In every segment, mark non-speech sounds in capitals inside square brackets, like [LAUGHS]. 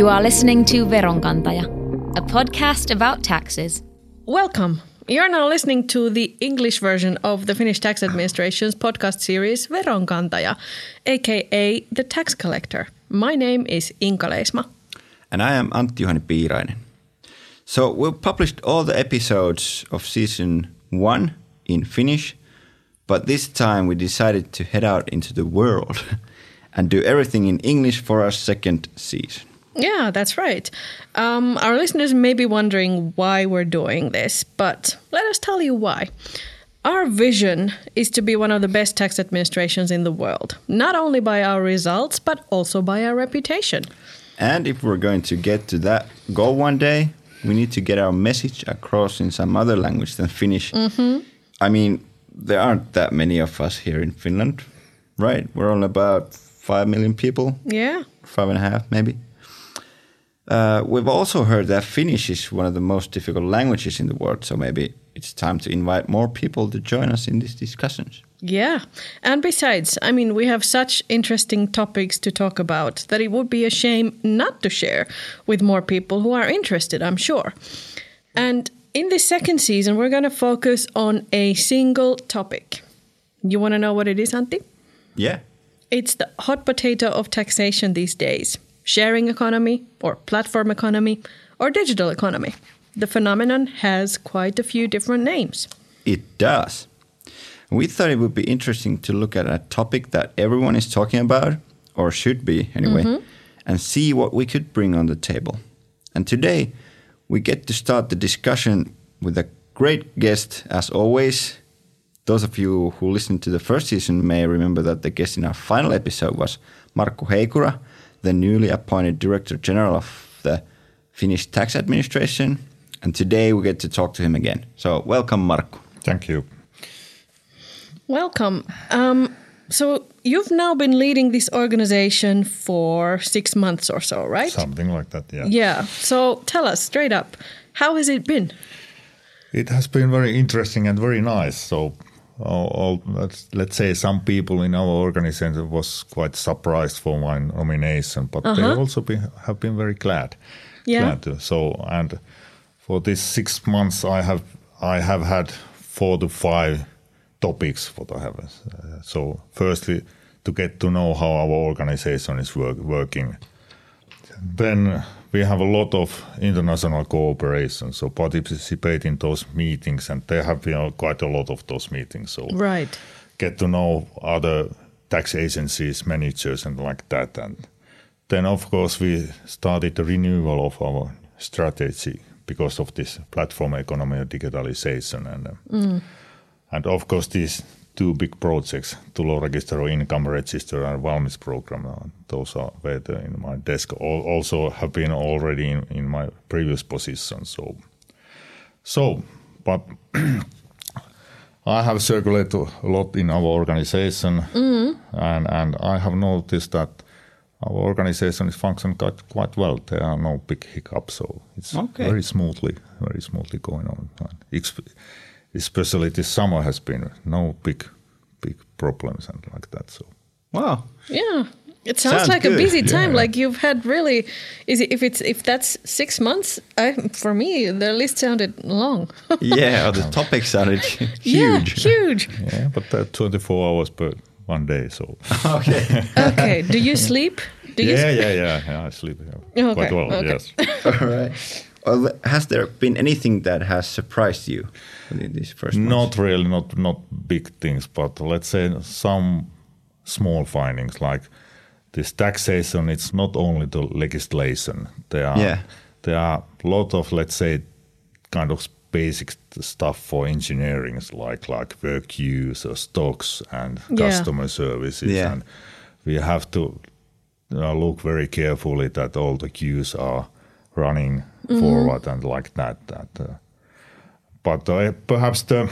You are listening to Veronkantaja, a podcast about taxes. Welcome. You're now listening to the English version of the Finnish Tax Administration's podcast series Veronkantaja, aka The Tax Collector. My name is Inka Leisma. And I am Antti Juhani Piirainen. So we've published all the episodes of season one in Finnish, but this time we decided to head out into the world [LAUGHS] and do everything in English for our second season. Yeah, that's right. Um, our listeners may be wondering why we're doing this, but let us tell you why. Our vision is to be one of the best tax administrations in the world, not only by our results, but also by our reputation. And if we're going to get to that goal one day, we need to get our message across in some other language than Finnish. I mean, there aren't that many of us here in Finland, right? We're only about 5 million people, Yeah. five and a half maybe. Uh, we've also heard that Finnish is one of the most difficult languages in the world, so maybe it's time to invite more people to join us in these discussions. Yeah. And besides, I mean, we have such interesting topics to talk about that it would be a shame not to share with more people who are interested, I'm sure. And in this second season, we're going to focus on a single topic. You want to know what it is, Antti? Yeah. It's the hot potato of taxation these days sharing economy, or platform economy, or digital economy. The phenomenon has quite a few different names. It does. We thought it would be interesting to look at a topic that everyone is talking about, or should be anyway, mm-hmm. and see what we could bring on the table. And today, we get to start the discussion with a great guest, as always. Those of you who listened to the first season may remember that the guest in our final episode was Markku Heikura, the newly appointed Director General of the Finnish Tax Administration. And today we get to talk to him again. So, welcome, Markku. Thank you. Welcome. Um, so, you've now been leading this organization for six months or so, right? Something like that, yeah. Yeah. So, tell us straight up, how has it been? It has been very interesting and very nice. So, let's, let's say some people in our organization was quite surprised for my nomination, but they also be, have been very glad. Yeah. glad to. So, and for this six months, I have I have had four to five topics what I have. Uh, so, firstly, to get to know how our organization is work, working. Then we have a lot of international cooperation, so participate in those meetings, and there have been quite a lot of those meetings. So Right. get to know other tax agencies, managers, and like that. And then, of course, we started the renewal of our strategy because of this platform economy and digitalization. And, uh, and of course, these two big projects, Tulorekisteri Income Register and Valmis Program, uh, those are where in my desk. Al- Also have been already in, in my previous position. So, so but [CLEARS THROAT] I have circulated a lot in our organization, and and I have noticed that our organization is functioning quite, quite well. There are no big hiccups, so it's Okay. very smoothly, very smoothly going on. And ex- especially this summer has been no big, big problems and like that. So Wow. Yeah. It sounds, Sounds like a busy time. Yeah. Like you've had really is it if it's if that's six months, I for me the list sounded long. [LAUGHS] Yeah, the topic sounded yeah, [LAUGHS] huge. huge. yeah, but uh, 24 hours per one day. So [LAUGHS] okay. Okay. Do you sleep? Do you yeah, yeah, yeah, yeah. I sleep yeah, Okay, quite well. okay. Yes. All right. Well, has there been anything that has surprised you in these first months? Not really, not not big things, but let's say some small findings like this taxation. It's not only the legislation. There are Yeah. there are a lot of let's say kind of basic stuff for engineering, like like work use or stocks and Yeah. customer services, Yeah. and we have to uh, look very carefully that all the queues are running forward and like that. That, uh, but uh, perhaps the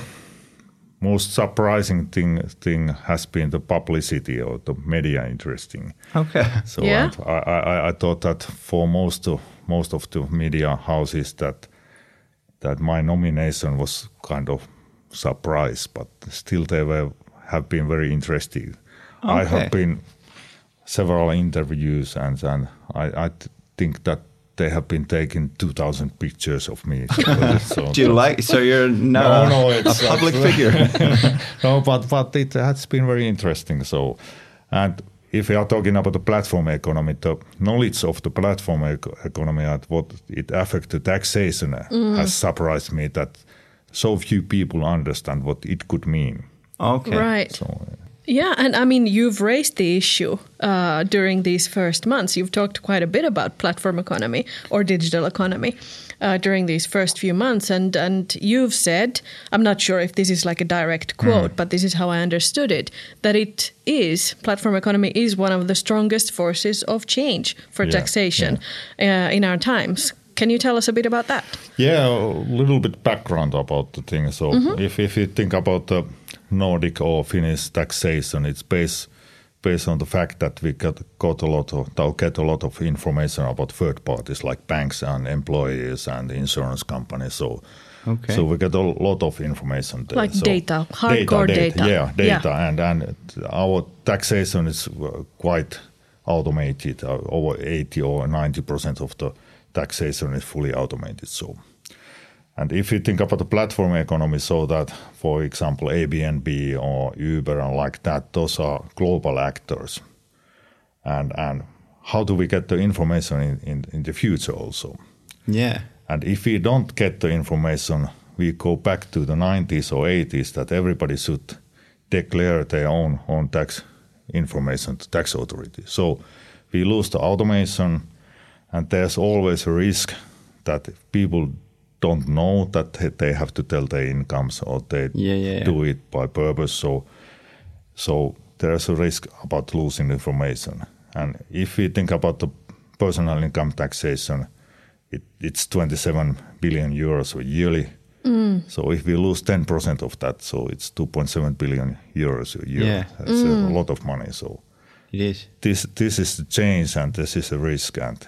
most surprising thing thing has been the publicity or the media interesting. Okay. [LAUGHS] So Yeah. and I, I, I thought that for most of most of the media houses that that my nomination was kind of surprise, but still they were have been very interested. Okay. I have been several interviews and and I, I think that they have been taking 2,000 pictures of me. [LAUGHS] So Do you that's- like? So you're now No, no, a [LAUGHS] public like- figure. [LAUGHS] no, but but it has been very interesting. So, and if we are talking about the platform economy, the knowledge of the platform ec- economy and what it affects the taxation uh, has surprised me that so few people understand what it could mean. okay. Right. So, uh, Yeah, and I mean, you've raised the issue uh, during these first months. You've talked quite a bit about platform economy or digital economy uh, during these first few months, and and you've said, I'm not sure if this is like a direct quote, but this is how I understood it, that it is platform economy is one of the strongest forces of change for Yeah, taxation Uh, in our times. Can you tell us a bit about that? Yeah, a little bit background about the thing. So if, if you think about the Nordic or Finnish taxation, it's based based on the fact that we got, got a lot of or get a lot of information about third parties like banks and employees and insurance companies. So Okay. so we get a lot of information there. Like So data, hardcore data. Yeah, Yeah. data, and and our taxation is uh, quite automated. Uh, over eighty or ninety percent of the taxation is fully automated. So, and if you think about the platform economy, so that for example Airbnb or Uber and like that, those are global actors, and and how do we get the information in, in, in the future also? Yeah. And if we don't get the information, we go back to the 90s or 80s that everybody should declare their own, own tax information to tax authority. So we lose the automation, and there's always a risk that people don't know that they- have to tell their incomes or they Yeah, yeah, yeah. do it by purpose. So, so there's a risk about losing information. And if we think about the personal income taxation, it, it's 27 billion euros yearly. Mm. So if we lose 10% of that, so it's 2.7 billion euros a year. Yeah. That's a mm. lot of money. So It is. this this is the change and this is a risk and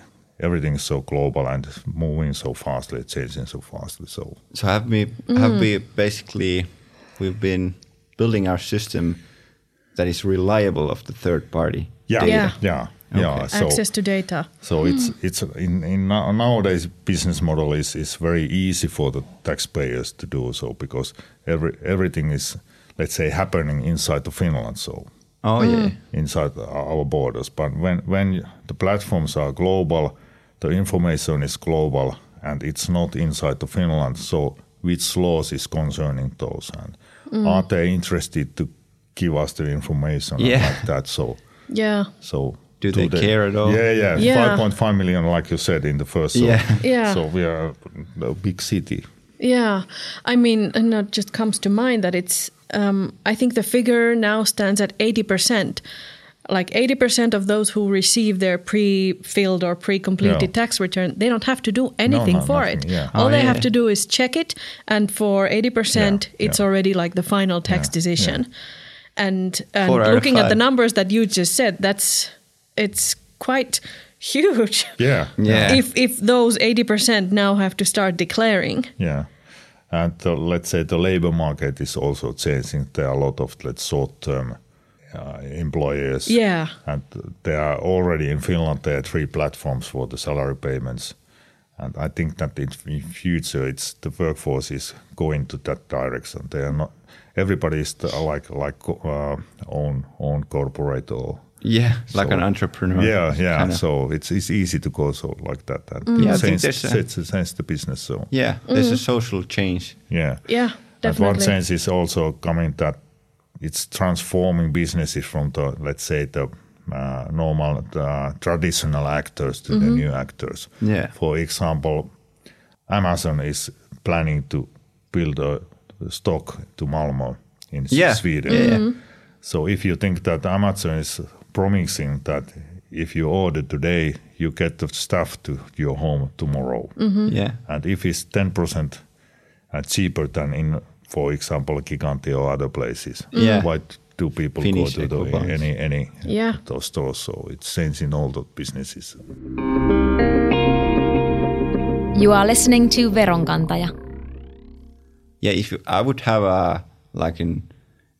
everything is so global and moving so fastly, changing so fastly. So So have we have we mm. basically we've been building our system that is reliable of the third party. yeah, Yeah. yeah, yeah. Okay. So, Access to data. So it's mm. it's in, in nowadays business model is, is very easy for the taxpayers to do so because every everything is let's say happening inside of Finland. So Oh yeah. Mm. inside our borders. But when when the platforms are global, the information is global and it's not inside of Finland. So which laws is concerning those and are they interested to give us the information Yeah. like that? So [LAUGHS] Yeah. so Do they care at all? Yeah, yeah. Yeah. 5.5 million, like you said in the first. So, Yeah. [LAUGHS] Yeah. So we are a big city. Yeah, I mean, and it just comes to mind that it's. Um, I think the figure now stands at eighty percent. Like eighty percent of those who receive their pre-filled or pre-completed Yeah. tax return, they don't have to do anything no, for nothing, it. yeah. All Oh, they yeah. have to do is check it, and for eighty percent, Yeah, it's yeah. already like the final tax Yeah, decision. And and Four out of looking at the numbers that you just said, that's it's quite huge. Yeah. Yeah. If if those eighty percent now have to start declaring. Yeah. And the, let's say the labor market is also changing. There are a lot of let's short-term uh, employers. Yeah. And there are already in Finland there are three platforms for the salary payments. And I think that in, in future it's the workforce is going to that direction. They are not everybody is the, like like uh, own own corporate or Yeah, like an entrepreneur. yeah yeah. kinda. So it's it's easy to go so like that and Mm. Yeah, I think change, there's a- change, change the business. So Yeah, there's a social change. yeah Yeah, definitely. And one definitely. change is also coming that it's transforming businesses from the let's say the uh, normal uh, traditional actors to the new actors. Yeah. For example, Amazon is planning to build a stock to Malmo in Yeah. Sweden. Yeah, yeah. So if you think that Amazon is promising that if you order today, you get the stuff to your home tomorrow. Yeah. And if it's 10% uh, cheaper than in, for example, Gigantti or other places, Yeah. why do people Finish go to the the, any any Yeah. those stores? So it's changing all the businesses. You are listening to Veronkantaja. Yeah, if you, I would have a like an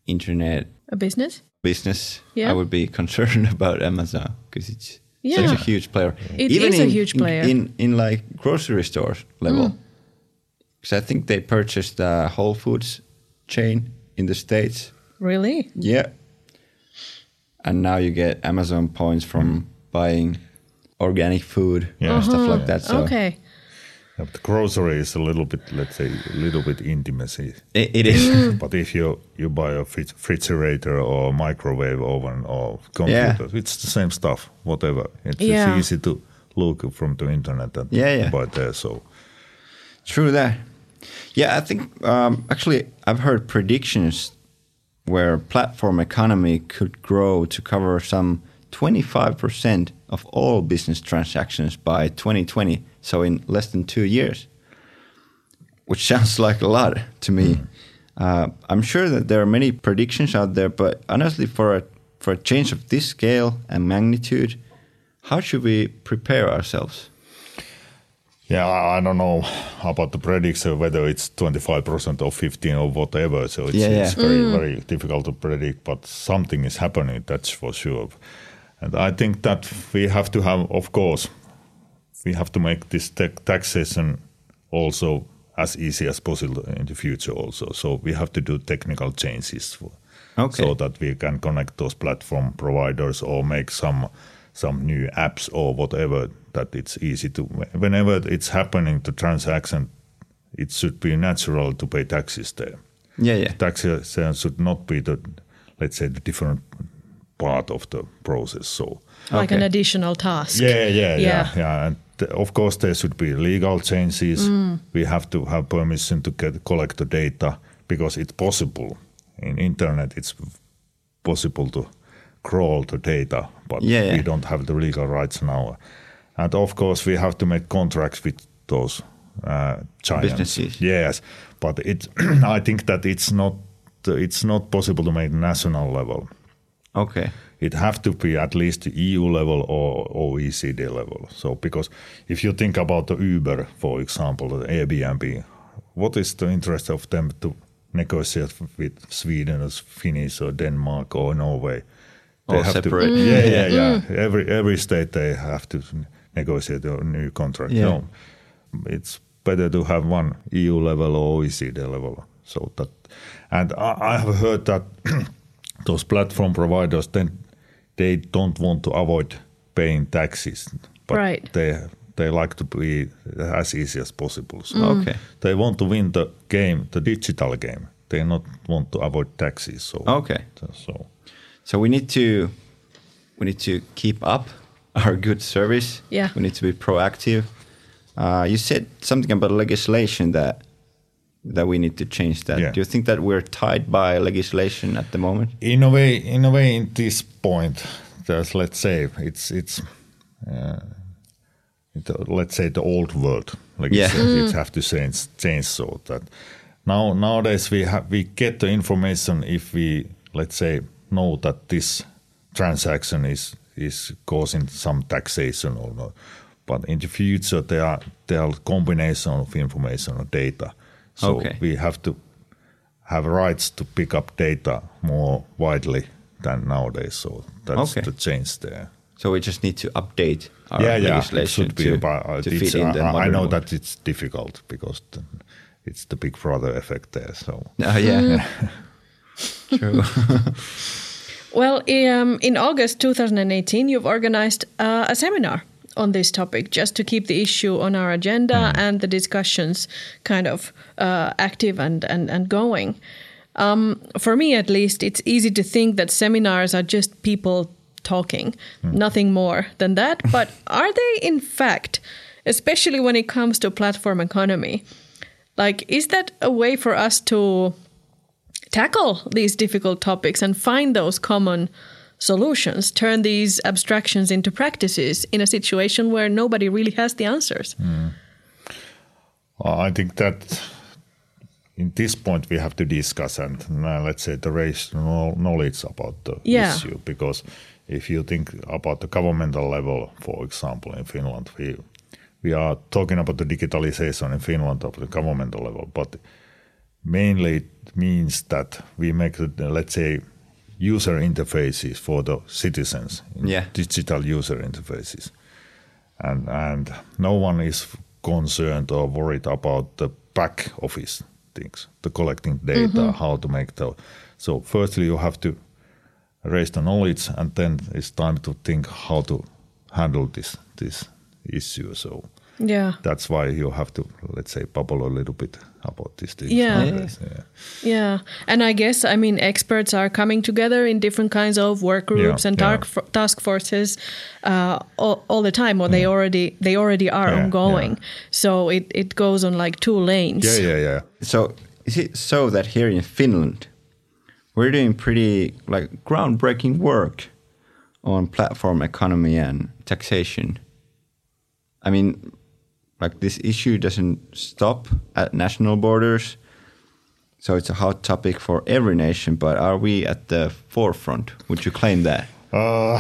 internet A business? business, Yeah. I would be concerned [LAUGHS] about Amazon because it's Yeah. such a huge player. It is a huge player. In, in in like grocery stores level, Mm. Because I think they purchased the Whole Foods chain in the states. Really? Yeah. And now you get Amazon points from buying organic food Yeah. and stuff like that. So Uh-huh. okay. Yeah, but the grocery is a little bit, let's say, a little bit intimacy. it, it is. Mm. [LAUGHS] But if you you buy a fri- refrigerator or microwave oven or computer, it's the same stuff. Whatever, it's, Yeah. it's easy to look from the internet and Yeah, yeah. buy there. So True that. Yeah, I think um, actually I've heard predictions where platform economy could grow to cover some 25% of all business transactions by 2020, so in less than two years, which [LAUGHS] sounds like a lot to me. Uh, I'm sure that there are many predictions out there, but honestly, for a, for a change of this scale and magnitude, how should we prepare ourselves? Yeah, I, I don't know about the prediction uh, whether it's twenty five percent or fifteen or whatever. So it's, Yeah, yeah. it's very mm. very difficult to predict. But something is happening. That's for sure. And I think that we have to have, of course, we have to make this tech taxation also as easy as possible in the future also so we have to do technical changes for, Okay. so that we can connect those platform providers or make some some new apps or whatever that it's easy to whenever it's happening the transaction it should be natural to pay taxes there Yeah, yeah. taxation should not be the let's say the different part of the process so Like Okay. an additional task. yeah, yeah, yeah, Yeah. yeah. And of course, there should be legal changes. Mm. We have to have permission to get collect the data because it's possible in internet. It's possible to crawl the data, but Yeah, yeah. we don't have the legal rights now. And of course, we have to make contracts with those uh, giants. Businesses. Yes, but it. [CLEARS THROAT] I think that it's not. It's not possible to make national level Okay. it have to be at least EU level or OECD level. So because if you think about the Uber, for example, the Airbnb, what is the interest of them to negotiate with Sweden or Finnish or Denmark or Norway? All separate. To, yeah, yeah, mm. yeah. Mm. Every every state they have to negotiate a new contract. Yeah. No, it's better to have one EU level or OECD level. So that, and I, I have heard that [CLEARS THROAT] those platform providers then they don't want to avoid paying taxes, but Right. they they like to be as easy as possible. So mm. Okay. they want to win the game, the digital game. They not want to avoid taxes. So Okay. so So we need to we need to keep up [LAUGHS] our good service. Yeah. We need to be proactive. Uh, you said something about legislation that that we need to change that. Yeah. Do you think that we're tied by legislation at the moment? in a way, in a way, in this point, there's let's say it's it's uh, it, let's say the old world. Like Yeah. it's, it's have to change change so that now nowadays we have we get the information if we let's say know that this transaction is is causing some taxation or not. But in the future, there are there are combination of information or data. So Okay. we have to have rights to pick up data more widely than nowadays. So that's Okay. the change there. So we just need to update our yeah, yeah, it should be to, about, uh, to fit in the I- I, know world. that it's difficult because the, it's the Big Brother effect there. So [LAUGHS] Oh, yeah. [LAUGHS] True. [LAUGHS] Well, um, in August 2018, you've organized uh, a seminar on this topic just to keep the issue on our agenda and the discussions kind of uh, active and, and, and going. Um, for me, at least, it's easy to think that seminars are just people talking, nothing more than that. [LAUGHS] But are they, in fact, especially when it comes to platform economy, like, is that a way for us to tackle these difficult topics and find those common solutions, turn these abstractions into practices in a situation where nobody really has the answers. Uh, I think that in this point we have to discuss and uh, let's say the raise knowledge about the Yeah. issue because if you think about the governmental level, for example, in Finland, we we are talking about the digitalization in Finland of the governmental level, but mainly it means that we make the, let's say user interfaces for the citizens, Yeah. digital user interfaces, and and no one is concerned or worried about the back office things, the collecting data, mm-hmm. how to make the. So firstly, you have to raise the knowledge, and then it's time to think how to handle this this issue. So Yeah. that's why you have to let's say bubble a little bit about this thing. Yeah. nowadays, yeah. Yeah, and I guess I mean experts are coming together in different kinds of work groups Yeah, and yeah. task task forces uh, all, all the time, or they already they already are Yeah, ongoing. yeah. So it, it goes on like two lanes. Yeah, yeah, yeah. So is it so that here in Finland we're doing pretty like groundbreaking work on platform economy and taxation? I mean, like this issue doesn't stop at national borders. So it's a hot topic for every nation, but are we at the forefront? Would you claim that? Uh,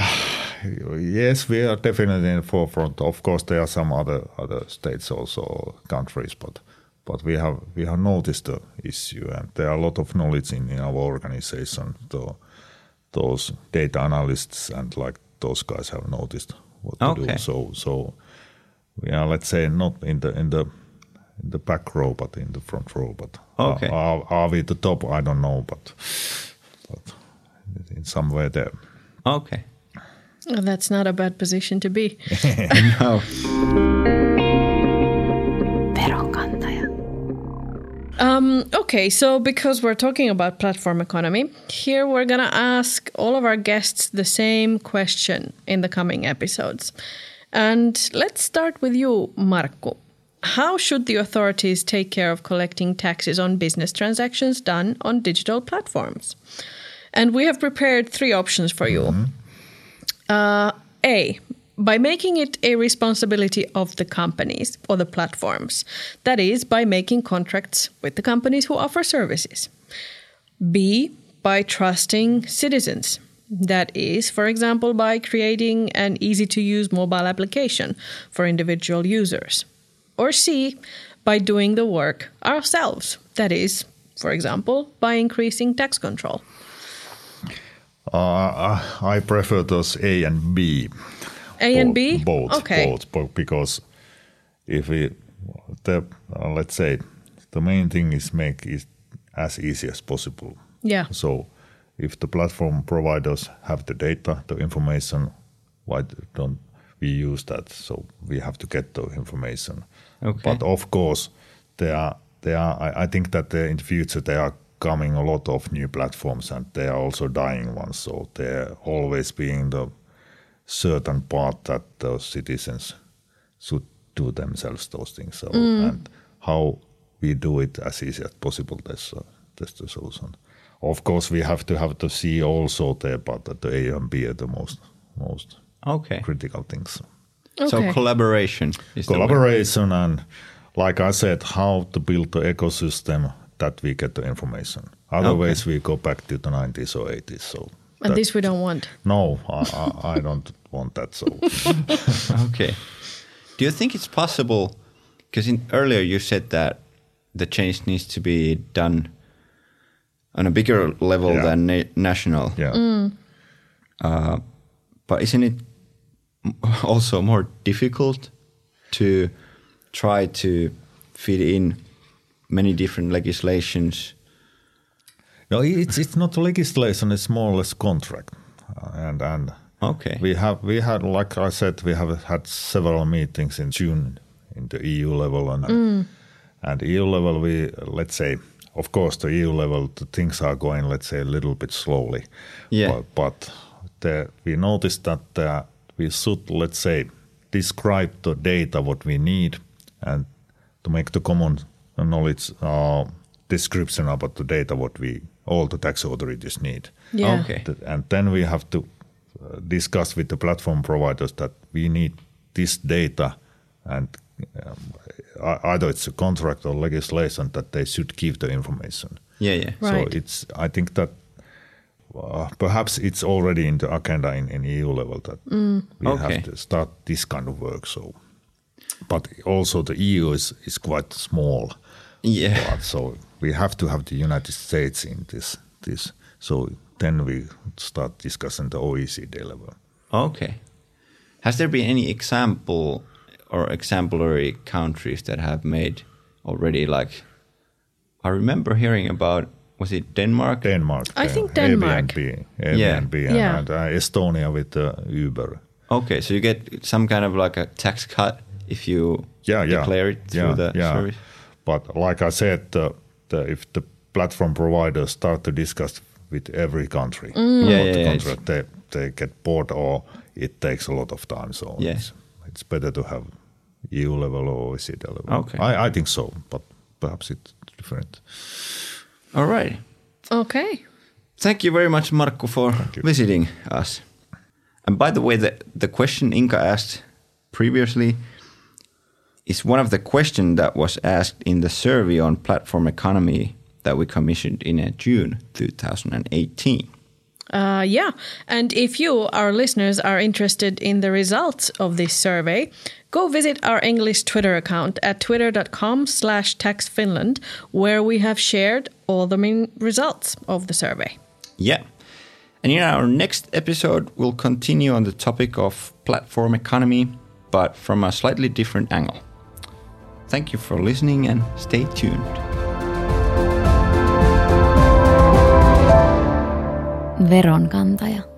yes, we are definitely in the forefront. Of course, there are some other other states also countries, but but we have we have noticed the issue, and there are a lot of knowledge in, in our organization. The, those data analysts and like those guys have noticed what to Okay. do. So so we are let's say not in the in the in the back row, but in the front row. But are- Okay. are, are we the top? I don't know, but but in somewhere there. Okay. Well, that's not a bad position to be. [LAUGHS] No. Veronkantaja. Um, okay, so because we're talking about platform economy, here we're going to ask all of our guests the same question in the coming episodes. And let's start with you, Markku. How should the authorities take care of collecting taxes on business transactions done on digital platforms? And we have prepared three options for you. Uh, A, by making it a responsibility of the companies or the platforms. That is, by making contracts with the companies who offer services. B, by trusting citizens. That is, for example, by creating an easy to use mobile application for individual users. Or C, by doing the work ourselves. That is, for example, by increasing tax control. Uh, I prefer those A and B. A and B? Both. Okay. Both. bo- Because if we, the, uh, let's say, the main thing is make it as easy as possible. Yeah. So if the platform providers have the data, the information, why don't we use that? So we have to get the information. Okay. But of course, there are there are. I, I think that in the future there are coming a lot of new platforms, and there are also dying ones. So there always being the certain part that the citizens should do themselves those things. So and how we do it as easy as possible. That's uh, that's the solution. Of course, we have to have to see also there, but the A and B are the most most Okay. critical things. Okay. So collaboration is. Collaboration and, like I said, how to build the ecosystem that we get the information. Otherwise, we go back to the 90s or 80s. So And that- this we don't want. no, I, I, I don't want that. So [LAUGHS] Okay. Do you think it's possible? Because in earlier you said that the change needs to be done on a bigger level Yeah. than na- national. yeah, mm. uh, But isn't it [LAUGHS] also more difficult to try to fit in many different legislations? no, it's it's not legislation; it's more or less contract, uh, and and Okay. we have we had like I said we have had several meetings in June in the EU level and mm. and EU level we let's say of course the EU level the things are going let's say a little bit slowly Yeah. but, but the, we noticed that uh, we should let's say describe the data what we need and to make the common knowledge uh, description about the data what we all the tax authorities need Yeah. Okay. Th- and then we have to uh, discuss with the platform providers that we need this data and um, either it's a contract or legislation that they should give the information Yeah, yeah. Right. so it's i think that uh, perhaps it's already in the agenda in, in eu level that we Okay. have to start this kind of work so but also the eu is, is quite small Yeah. part, [LAUGHS] so we have to have the united states in this this so then we start discussing the OECD level. Okay. Has there been any example or exemplary countries that have made already like I remember hearing about was it Denmark? Denmark. I uh, think Denmark. Airbnb, Yeah. Airbnb and, Yeah. and, uh, Estonia with uh, Uber. Okay, so you get some kind of like a tax cut if you Yeah, yeah. declare it through yeah, the yeah. service. But like I said, uh, the, if the platform providers start to discuss with every country Mm. Yeah, yeah, the yeah, they, they get bored or it takes a lot of time. So Yeah. it's, it's better to have EU level or OECD level. Okay. I, I think so, but perhaps it's different. All right. Okay. Thank you very much, Markku, for visiting us. And by the way, the, the question Inka asked previously is one of the questions that was asked in the survey on platform economy that we commissioned in uh, June 2018. Uh, yeah. And if you, our listeners, are interested in the results of this survey, go visit our English Twitter account at twitter.com slash taxfinland, where we have shared all the main results of the survey. Yeah. And in our next episode, we'll continue on the topic of platform economy, but from a slightly different angle. Thank you for listening and stay tuned. Veronkantaja.